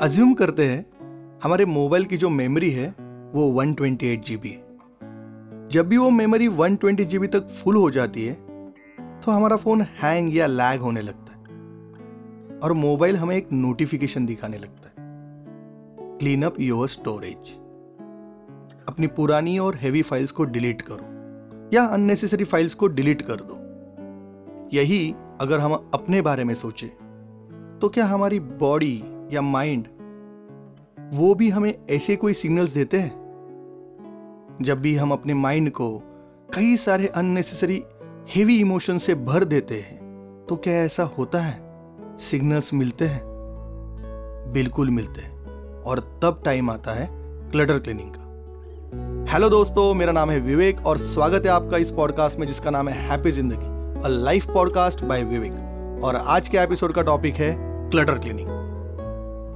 Assume करते हैं, हमारे मोबाइल की जो मेमोरी है, वो 128 ट्वेंटी है। जब भी वो मेमोरी 120 ट्वेंटी तक फुल हो जाती है तो हमारा फ़ोन हैंग या लैग होने लगता है। और मोबाइल हमें एक नोटिफिकेशन दिखाने लगता है। क्लीन अप योर स्टोरेज अपनी पुरानी और हैवी फाइल्स को डिलीट करो, या अननेसेसरी फाइल्स को डिलीट कर दो। यही अगर हम अपने बारे में सोचे तो क्या हमारी बॉडी या माइंड, वो भी हमें ऐसे कोई सिग्नल्स देते हैं? जब भी हम अपने माइंड को कई सारे अननेसेसरी हेवी इमोशन से भर देते हैं तो क्या ऐसा होता है? सिग्नल्स मिलते हैं। बिल्कुल मिलते हैं। और तब टाइम आता है क्लटर क्लीनिंग का। हेलो दोस्तों, मेरा नाम है विवेक और स्वागत है आपका इस पॉडकास्ट में, जिसका नाम है हैप्पी ज़िंदगी a life podcast by Vivek और आज के एपिसोड का टॉपिक है क्लटर क्लीनिंग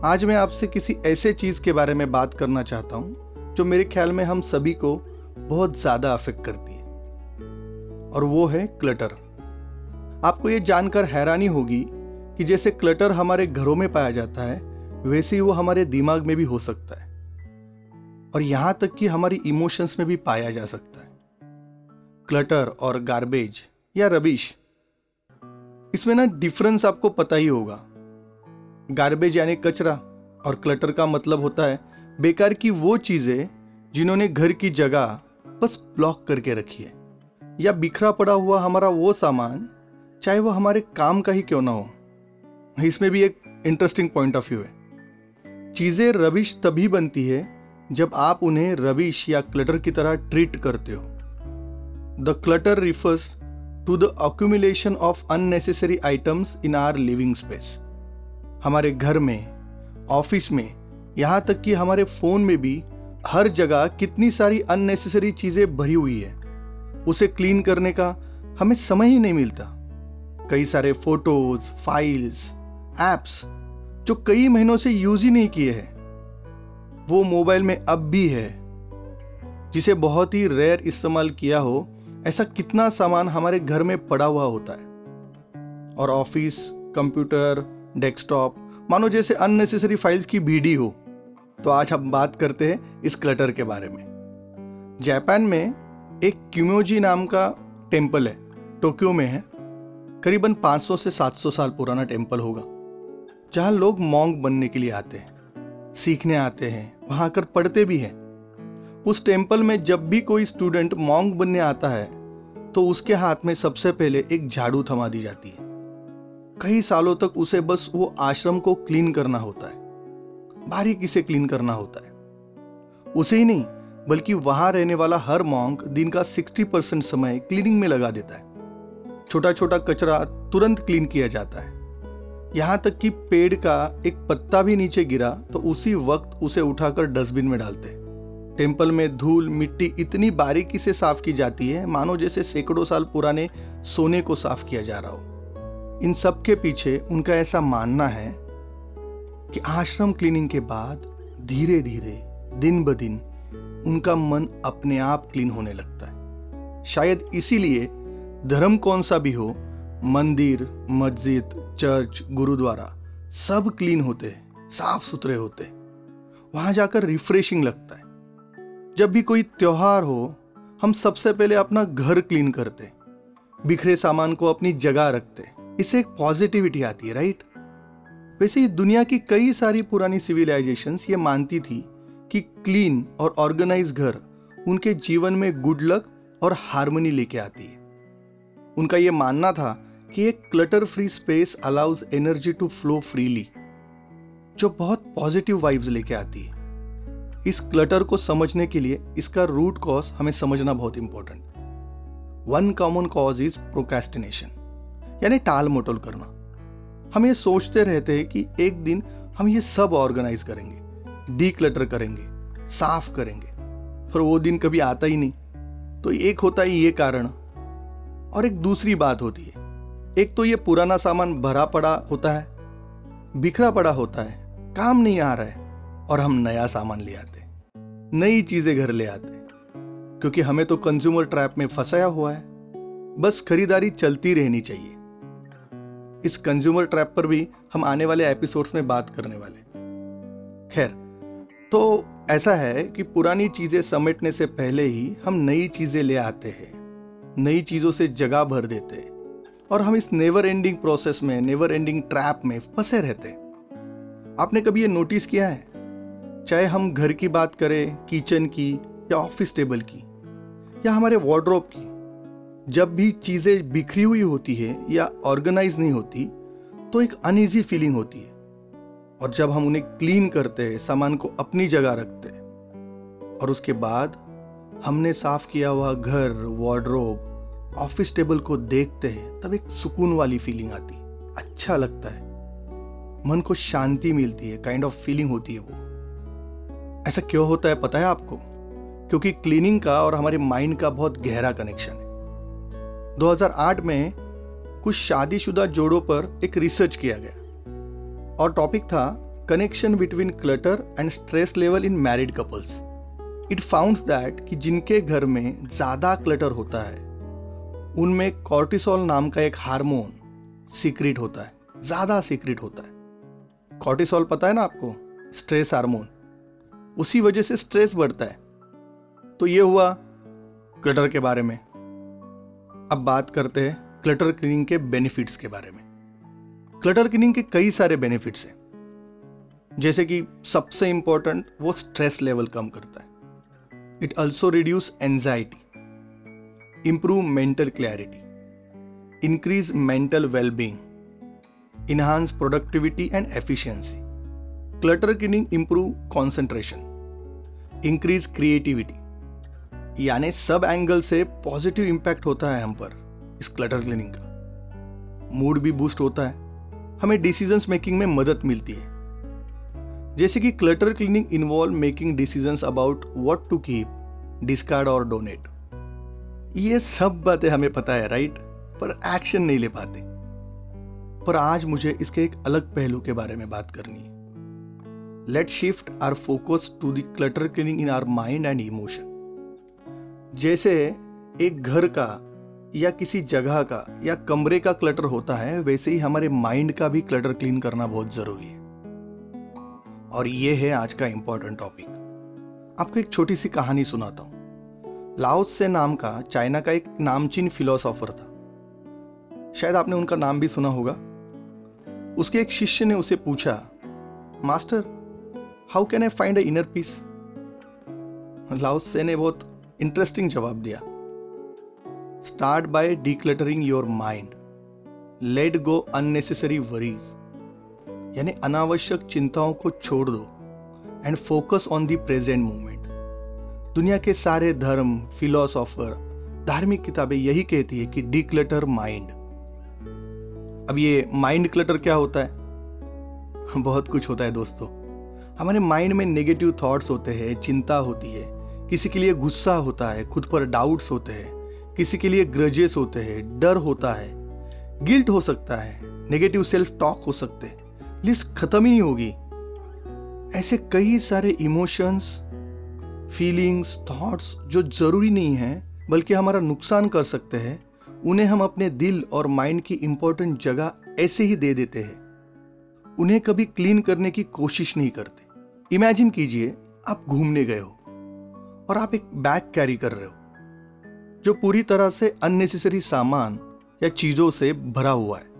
आज मैं आपसे किसी ऐसे चीज़ के बारे में बात करना चाहता हूँ, जो मेरे ख्याल में हम सभी को बहुत ज़्यादा अफेक्ट करती है। और वो है क्लटर आपको ये जानकर हैरानी होगी कि जैसे क्लटर हमारे घरों में पाया जाता है, वैसे ही वो हमारे दिमाग में भी हो सकता है। और यहाँ तक कि हमारी इमोशंस में भी पाया जा सकता है। क्लटर और गार्बेज या रबिश इसमें ना डिफरेंस आपको पता ही होगा। गार्बेज यानी कचरा और क्लटर का मतलब होता है बेकार की वो चीज़ें जिन्होंने घर की जगह बस ब्लॉक करके रखी है। या बिखरा पड़ा हुआ हमारा वो सामान, चाहे वो हमारे काम का ही क्यों ना हो। इसमें भी एक इंटरेस्टिंग पॉइंट ऑफ़ व्यू है। चीज़ें रबिश तभी बनती है जब आप उन्हें रबिश या क्लटर की तरह ट्रीट करते हो। The clutter refers to the accumulation of unnecessary items in our living space हमारे घर में, ऑफ़िस में, यहाँ तक कि हमारे फ़ोन में भी हर जगह कितनी सारी अननेसेसरी चीज़ें भरी हुई है। उसे क्लीन करने का हमें समय ही नहीं मिलता। कई सारे फ़ोटोज़ फाइल्स एप्स जो कई महीनों से यूज़ ही नहीं किए हैं। वो मोबाइल में अब भी है। जिसे बहुत ही रेयर इस्तेमाल किया हो, ऐसा कितना सामान हमारे घर में पड़ा हुआ होता है। और ऑफ़िस कंप्यूटर डेस्कटॉप मानो जैसे अननेसेसरी फाइल्स की भीड़ी हो। तो आज हम बात करते हैं इस क्लटर के बारे में। जापान में एक क्यूमोजी नाम का टेंपल है टोक्यो में है। करीबन 500 से 700 साल पुराना टेंपल होगा, जहाँ लोग मोंग बनने के लिए आते हैं, सीखने आते हैं, वहाँ आकर पढ़ते भी हैं। उस टेंपल में जब भी कोई स्टूडेंट मॉन्ग बनने आता है तो उसके हाथ में सबसे पहले एक झाड़ू थमा दी जाती है। कई सालों तक उसे बस वो आश्रम को क्लीन करना होता है। बारीकी से क्लीन करना होता है? उसे ही नहीं, बल्कि वहाँ रहने वाला हर मॉन्क दिन का 60 परसेंट समय क्लीनिंग में लगा देता है। छोटा छोटा कचरा तुरंत क्लीन किया जाता है। यहाँ तक कि पेड़ का एक पत्ता भी नीचे गिरा तो उसी वक्त उसे उठाकर डस्टबिन में डालते हैं। टेंपल में धूल, मिट्टी इतनी बारीकी से साफ़ की जाती है, मानो जैसे सैकड़ों साल पुराने सोने को साफ़ किया जा रहा हो। इन सब के पीछे उनका ऐसा मानना है कि आश्रम क्लीनिंग के बाद धीरे धीरे दिन ब दिन, उनका मन अपने आप क्लीन होने लगता है। शायद इसीलिए धर्म कौन सा भी हो, मंदिर, मस्जिद, चर्च, गुरुद्वारा, सब क्लीन होते हैं साफ़ सुथरे होते। वहाँ जाकर रिफ्रेशिंग लगता है। जब भी कोई त्योहार हो, हम सबसे पहले अपना घर क्लीन करते, बिखरे सामान को अपनी जगह रखते। इससे एक पॉजिटिविटी आती है राइट वैसे ही दुनिया की कई सारी पुरानी सिविलाइजेशन ये मानती थी कि क्लीन और ऑर्गेनाइज घर उनके जीवन में गुड लक और हारमोनी लेके आती है। उनका यह मानना था कि एक clutter free space allows energy to flow freely जो बहुत पॉजिटिव वाइब्स लेके आती है। इस क्लटर को समझने के लिए इसका रूट कॉज हमें समझना बहुत important one common cause is procrastination यानी टाल मटोल करना। हम ये सोचते रहते हैं कि एक दिन हम ये सब ऑर्गेनाइज करेंगे डी क्लटर करेंगे, साफ़ करेंगे, पर वो दिन कभी आता ही नहीं। तो एक होता है ये कारण और एक दूसरी बात होती है। एक तो ये पुराना सामान भरा पड़ा होता है, बिखरा पड़ा होता है, काम नहीं आ रहा है और हम नया सामान ले आते नई चीज़ें घर ले आते क्योंकि हमें तो कंज्यूमर ट्रैप में फंसाया हुआ है। बस खरीदारी चलती रहनी चाहिए। इस कंज्यूमर ट्रैप पर भी हम आने वाले एपिसोड्स में बात करने वाले खैर तो ऐसा है कि पुरानी चीज़ें समेटने से पहले ही हम नई चीज़ें ले आते हैं, नई चीज़ों से जगह भर देते हैं, और हम इस नेवर एंडिंग प्रोसेस में नेवर एंडिंग ट्रैप में फंसे रहते आपने कभी ये नोटिस किया है? चाहे हम घर की बात करें किचन की या ऑफ़िस टेबल की, या हमारे वार्ड्रोब की जब भी चीज़ें बिखरी हुई होती है या ऑर्गेनाइज नहीं होती तो एक अनईजी फीलिंग होती है। और जब हम उन्हें क्लीन करते हैं, सामान को अपनी जगह रखते हैं, और उसके बाद हमने साफ़ किया हुआ घर वार्ड्रोब ऑफ़िस टेबल को देखते हैं, तब एक सुकून वाली फीलिंग आती अच्छा लगता है। मन को शांति मिलती है काइंड ऑफ़ फीलिंग होती है वो। ऐसा क्यों होता है, पता है आपको? क्योंकि क्लीनिंग का और हमारे माइंड का बहुत गहरा कनेक्शन है। 2008 में कुछ शादीशुदा जोड़ों पर एक रिसर्च किया गया। और टॉपिक था connection between clutter and stress level in married couples it founds that कि जिनके घर में ज़्यादा क्लटर होता है, उनमें कॉर्टिसोल नाम का एक हार्मोन सीक्रेट होता है, ज़्यादा सीक्रेट होता है। कॉर्टिसोल पता है ना आपको? स्ट्रेस हार्मोन उसी वजह से स्ट्रेस बढ़ता है। तो ये हुआ क्लटर के बारे में। अब बात करते हैं क्लटर क्लीनिंग के बेनिफिट्स के बारे में। क्लटर क्लीनिंग के कई सारे बेनिफिट्स हैं। जैसे कि सबसे इंपॉर्टेंट वो स्ट्रेस लेवल कम करता है। It also reduce anxiety improve mental clarity increase mental wellbeing enhance productivity and efficiency clutter cleaning improve concentration increase creativity यानी सब एंगल से पॉजिटिव इंपैक्ट होता है हम पर, इस क्लटर क्लीनिंग का। मूड भी बूस्ट होता है। हमें डिसीज़न मेकिंग में मदद मिलती है। जैसे कि clutter cleaning involve making decision about what to keep discard और डोनेट ये सब बातें हमें पता है राइट पर एक्शन नहीं ले पाते। पर आज मुझे इसके एक अलग पहलू के बारे में बात करनी है। Let shift our focus to the clutter cleaning in our mind and emotion जैसे एक घर का या किसी जगह का या कमरे का क्लटर होता है, वैसे ही हमारे माइंड का भी क्लटर क्लीन करना बहुत ज़रूरी है। और ये है आज का इंपॉर्टेंट टॉपिक आपको एक छोटी सी कहानी सुनाता हूँ। लाओस से नाम का चाइना का एक नामचीन फिलोसॉफर था। शायद आपने उनका नाम भी सुना होगा। उसके एक शिष्य ने उसे पूछा, master how can I find a inner peace Laozi ने बहुत इंटरेस्टिंग जवाब दिया start by decluttering your mind let go unnecessary worries यानी अनावश्यक चिंताओं को छोड़ दो and focus on the present moment दुनिया के सारे धर्म फिलोसॉफर धार्मिक किताबें यही कहती है कि डिक्लटर माइंड अब ये माइंड क्लटर क्या होता है? बहुत कुछ होता है दोस्तों। हमारे माइंड में नेगेटिव थॉट्स होते हैं, चिंता होती है। किसी के लिए गुस्सा होता है, खुद पर डाउट्स होते हैं, किसी के लिए ग्रजेस होते हैं, डर होता है गिल्ट हो सकता है नेगेटिव सेल्फ टॉक हो सकते हैं लिस्ट खत्म ही नहीं होगी। ऐसे कई सारे इमोशंस फीलिंग्स थॉट्स जो ज़रूरी नहीं है, बल्कि हमारा नुकसान कर सकते हैं, उन्हें हम अपने दिल और माइंड की इंपॉर्टेंट जगह ऐसे ही दे देते हैं। उन्हें कभी क्लीन करने की कोशिश नहीं करते। इमेजिन कीजिए, आप घूमने गए हो। और आप एक बैग कैरी कर रहे हो, जो पूरी तरह से अननेसेसरी सामान या चीज़ों से भरा हुआ है।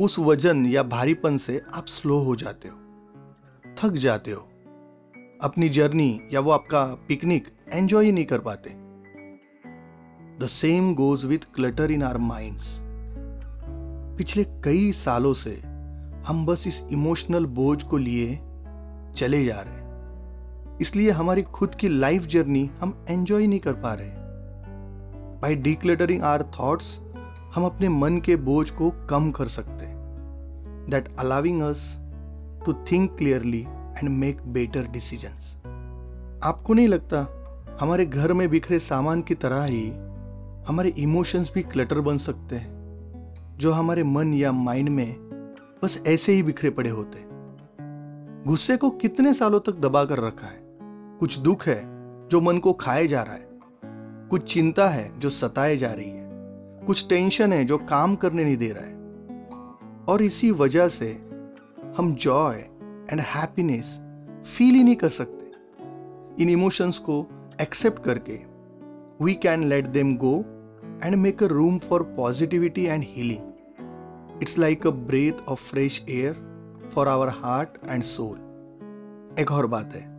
उस वज़न या भारीपन से आप स्लो हो जाते हो, थक जाते हो। अपनी जर्नी या वो आपका पिकनिक एंजॉय नहीं कर पाते। The same goes with clutter in our minds पिछले कई सालों से हम बस इस इमोशनल बोझ को लिए चले जा रहे हैं। इसलिए हमारी खुद की लाइफ जर्नी हम एंजॉय नहीं कर पा रहे। बाई डिक्लेटरिंग आर थॉट्स हम अपने मन के बोझ को कम कर सकते that allowing us to think clearly and make better decision आपको नहीं लगता, हमारे घर में बिखरे सामान की तरह ही हमारे इमोशंस भी क्लटर बन सकते हैं, जो हमारे मन या माइंड में बस ऐसे ही बिखरे पड़े होते गुस्से को कितने सालों तक दबा कर रखा है? कुछ दुख है जो मन को खाए जा रहा है। कुछ चिंता है जो सताए जा रही है। कुछ टेंशन है जो काम करने नहीं दे रहा है। और इसी वजह से हम जॉय एंड हैप्पीनेस फील ही नहीं कर सकते। इन इमोशंस को एक्सेप्ट करके we can let them go and make a room for positivity and healing it's like a breath of fresh air for our heart and soul एक और बात है।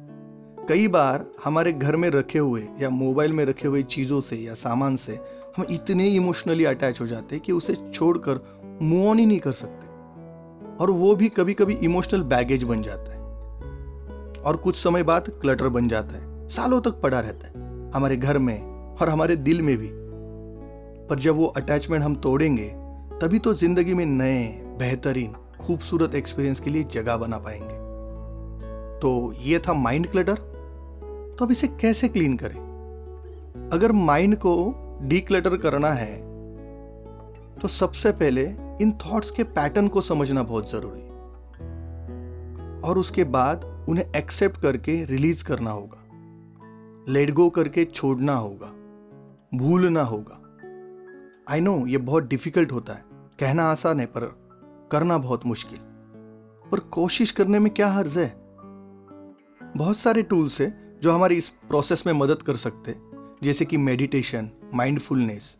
कई बार हमारे घर में रखे हुए या मोबाइल में रखे हुए चीज़ों से या सामान से हम इतने इमोशनली अटैच हो जाते हैं कि उसे छोड़कर मूव ऑन ही नहीं कर सकते। और वो भी कभी कभी इमोशनल बैगेज बन जाता है। और कुछ समय बाद क्लटर बन जाता है। सालों तक पड़ा रहता है हमारे घर में और हमारे दिल में भी। पर जब वो अटैचमेंट हम तोड़ेंगे, तभी तो ज़िंदगी में नए, बेहतरीन, खूबसूरत एक्सपीरियंस के लिए जगह बना पाएँगे। तो ये था माइंड क्लटर तो अब इसे कैसे क्लीन करें? अगर माइंड को डीक्लटर करना है तो सबसे पहले इन थॉट्स के पैटर्न को समझना बहुत ज़रूरी। और उसके बाद उन्हें एक्सेप्ट करके रिलीज़ करना होगा। लेट गो करके छोड़ना होगा। भूलना होगा। आई नो ये बहुत डिफ़िकल्ट होता है। कहना आसान है, पर करना बहुत मुश्किल। पर कोशिश करने में क्या हर्ज है? बहुत सारे टूल्स है जो हमारी इस प्रोसेस में मदद कर सकते जैसे कि मेडिटेशन माइंडफुलनेस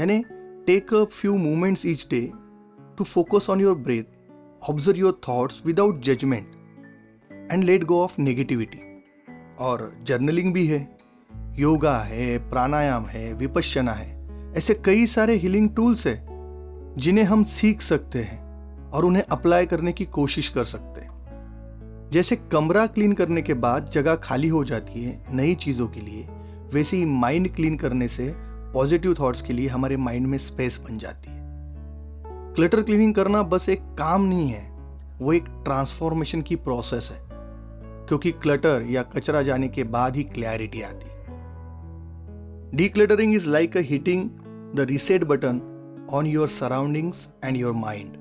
यानी take a few moments each day to focus on your breath observe your thoughts without judgement and let go of negativity और जर्नलिंग भी है योगा है, प्राणायाम है, विपश्यना है, ऐसे कई सारे हीलिंग टूल्स है, जिन्हें हम सीख सकते हैं और उन्हें अप्लाई करने की कोशिश कर सकते हैं। जैसे कमरा क्लीन करने के बाद जगह खाली हो जाती है नई चीज़ों के लिए, वैसे ही माइंड क्लीन करने से पॉजिटिव थॉट्स के लिए हमारे माइंड में स्पेस बन जाती है। क्लटर क्लीनिंग करना बस एक काम नहीं है, वो एक ट्रांसफॉर्मेशन की प्रोसेस है, क्योंकि क्लटर या कचरा जाने के बाद ही क्लैरिटी आती है। Decluttering is like a hitting the reset button on your surroundings and your mind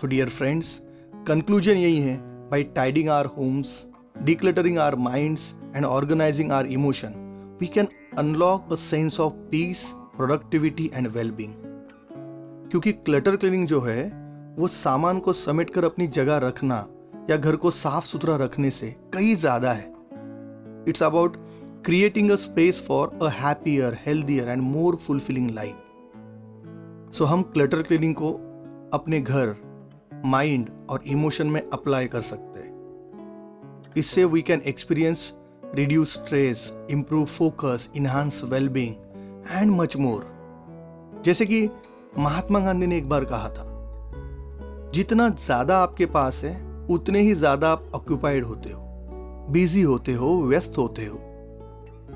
तो डियर फ्रेंड्स कंक्लूजन यही है by tidying our homes decluttering our minds, and organizing our emotion, we can unlock a sense of peace productivity and wellbeing क्योंकि clutter cleaning जो है, वो सामान को समेट कर अपनी जगह रखना या घर को साफ़ सुथरा रखने से कई ज़्यादा है। It's about creating a space for a happier healthier and more fulfilling life so हम क्लटर क्लीनिंग को अपने घर माइंड और इमोशन में अप्लाई कर सकते हैं। इससे we can experience reduce stress improve focus enhance well-being and much जैसे कि महात्मा गांधी ने एक बार कहा था, जितना ज़्यादा आपके पास है, उतने ही ज़्यादा आप ऑक्यूपाइड होते हो बिज़ी होते हो, व्यस्त होते हो।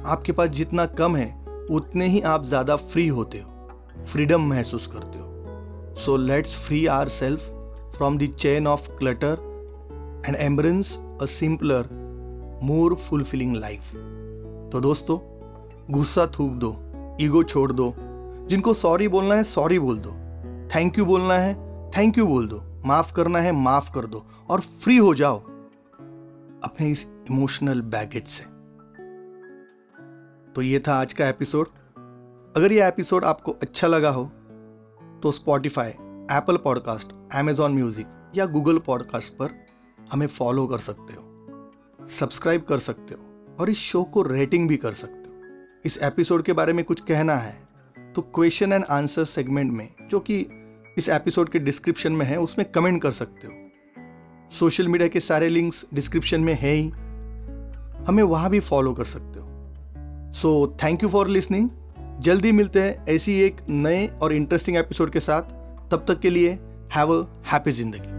आपके पास जितना कम है, उतने ही आप ज़्यादा फ्री होते हो फ्रीडम महसूस करते हो। So let's free our self from the chain of clutter and embrace a simpler more fulfilling life तो दोस्तों, गुस्सा थूक दो, ईगो छोड़ दो, जिनको सॉरी बोलना है सॉरी बोल दो। थैंक यू बोलना है थैंक यू बोल दो। माफ़ करना है, माफ़ कर दो। और फ्री हो जाओ अपने इस इमोशनल बैगेज से। तो ये था आज का एपिसोड अगर ये एपिसोड आपको अच्छा लगा हो तो Spotify Apple podcast Amazon music या गूगल पॉडकास्ट पर हमें फॉलो कर सकते हो सब्सक्राइब कर सकते हो और इस शो को रेटिंग भी कर सकते हो। इस एपिसोड के बारे में कुछ कहना है तो क्वेश्चन एंड आंसर सेगमेंट में, जो कि इस एपिसोड के डिस्क्रिप्शन में है, उसमें कमेंट कर सकते हो। सोशल मीडिया के सारे लिंक्स डिस्क्रिप्शन में है ही। हमें वहाँ भी फॉलो कर सकते हो। So thank you for listening जल्दी मिलते हैं ऐसी एक नए और इंटरेस्टिंग एपिसोड के साथ। तब तक के लिए हैव अ हैप्पी ज़िंदगी।